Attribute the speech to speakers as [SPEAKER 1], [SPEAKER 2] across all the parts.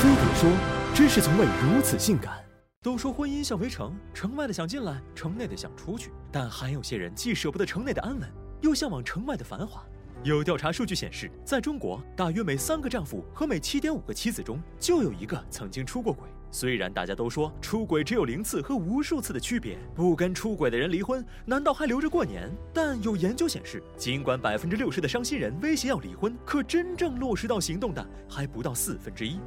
[SPEAKER 1] 非得说，真是从未如此性感。都说婚姻像围城，城外的想进来，城内的想出去，但还有些人既舍不得城内的安稳，又向往城外的繁华。有调查数据显示，在中国，大约每三个丈夫和每七点五个妻子中，就有一个曾经出过轨。虽然大家都说出轨只有零次和无数次的区别，不跟出轨的人离婚，难道还留着过年？但有研究显示，尽管百分之六十的伤心人威胁要离婚，可真正落实到行动的还不到四分之一。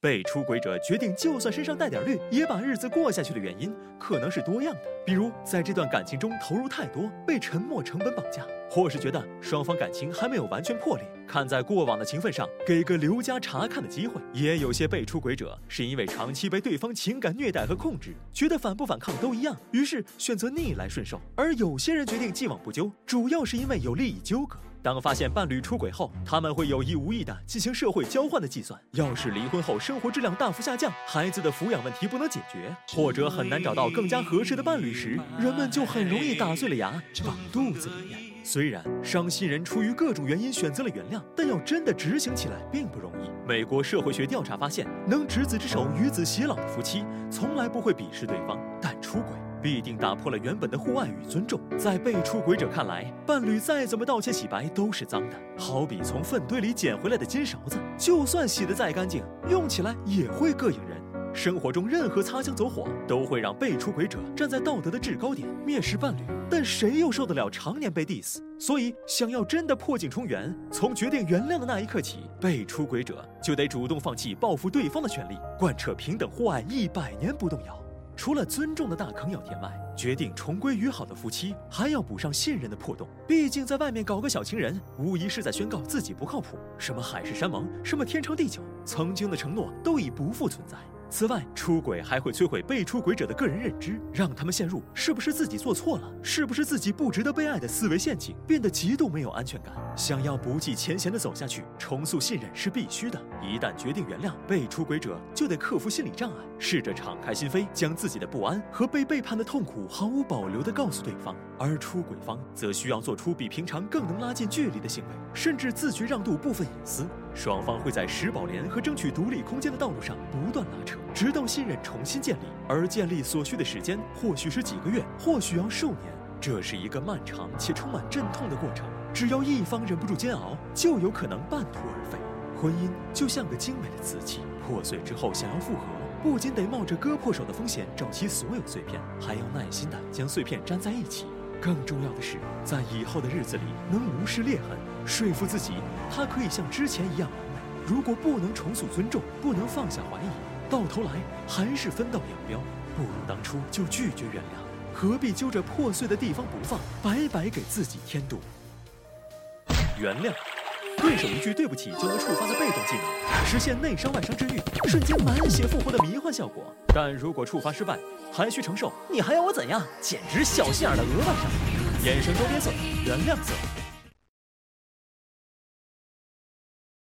[SPEAKER 1] 被出轨者决定就算身上带点绿，也把日子过下去的原因，可能是多样的。比如，在这段感情中投入太多，被沉默成本绑架；或是觉得双方感情还没有完全破裂，看在过往的情分上，给个留家查看的机会。也有些被出轨者是因为长期被对方情感虐待和控制，觉得反不反抗都一样，于是选择逆来顺受。而有些人决定既往不咎，主要是因为有利益纠葛。当发现伴侣出轨后，他们会有意无意地进行社会交换的计算。要是离婚后生活质量大幅下降，孩子的抚养问题不能解决，或者很难找到更加合适的伴侣时，人们就很容易打碎了牙往肚子里咽。虽然伤心人出于各种原因选择了原谅，但要真的执行起来并不容易。美国社会学调查发现，能执子之手与子偕老的夫妻，从来不会鄙视对方，但出轨。必定打破了原本的互爱与尊重。在被出轨者看来，伴侣再怎么道歉洗白都是脏的，好比从粪堆里捡回来的金勺子，就算洗得再干净，用起来也会膈应人。生活中任何擦枪走火，都会让被出轨者站在道德的制高点，蔑视伴侣。但谁又受得了常年被 diss？所以，想要真的破镜重圆，从决定原谅的那一刻起，被出轨者就得主动放弃报复对方的权利，贯彻平等互爱一百年不动摇。除了尊重的大坑要填外，决定重归于好的夫妻还要补上信任的破洞。毕竟在外面搞个小情人，无疑是在宣告自己不靠谱。什么海誓山盟，什么天长地久，曾经的承诺都已不复存在。此外，出轨还会摧毁被出轨者的个人认知，让他们陷入是不是自己做错了，是不是自己不值得被爱的思维陷阱，变得极度没有安全感。想要不计前嫌的走下去，重塑信任是必须的。一旦决定原谅被出轨者，就得克服心理障碍，试着敞开心扉，将自己的不安和被背叛的痛苦毫无保留地告诉对方。而出轨方则需要做出比平常更能拉近距离的行为，甚至自觉让渡部分隐私。双方会在石宝莲和争取独立空间的道路上不断拉扯，直到信任重新建立。而建立所需的时间，或许是几个月，或许要数年。这是一个漫长且充满阵痛的过程。只要一方忍不住煎熬，就有可能半途而废。婚姻就像个精美的瓷器，破碎之后想要复合，不仅得冒着割破手的风险找齐所有碎片，还要耐心地将碎片粘在一起。更重要的是，在以后的日子里能无视裂痕，说服自己，他可以像之前一样完美。如果不能重塑尊重，不能放下怀疑，到头来还是分道扬镳。不如当初就拒绝原谅，何必揪着破碎的地方不放，白白给自己添堵？原谅，对手一句对不起就能触发的被动技能，实现内伤外伤治愈，瞬间满血复活的迷幻效果。但如果触发失败，还需承受，你还要我怎样？简直小心眼的额外伤害。衍生周边色，原谅色。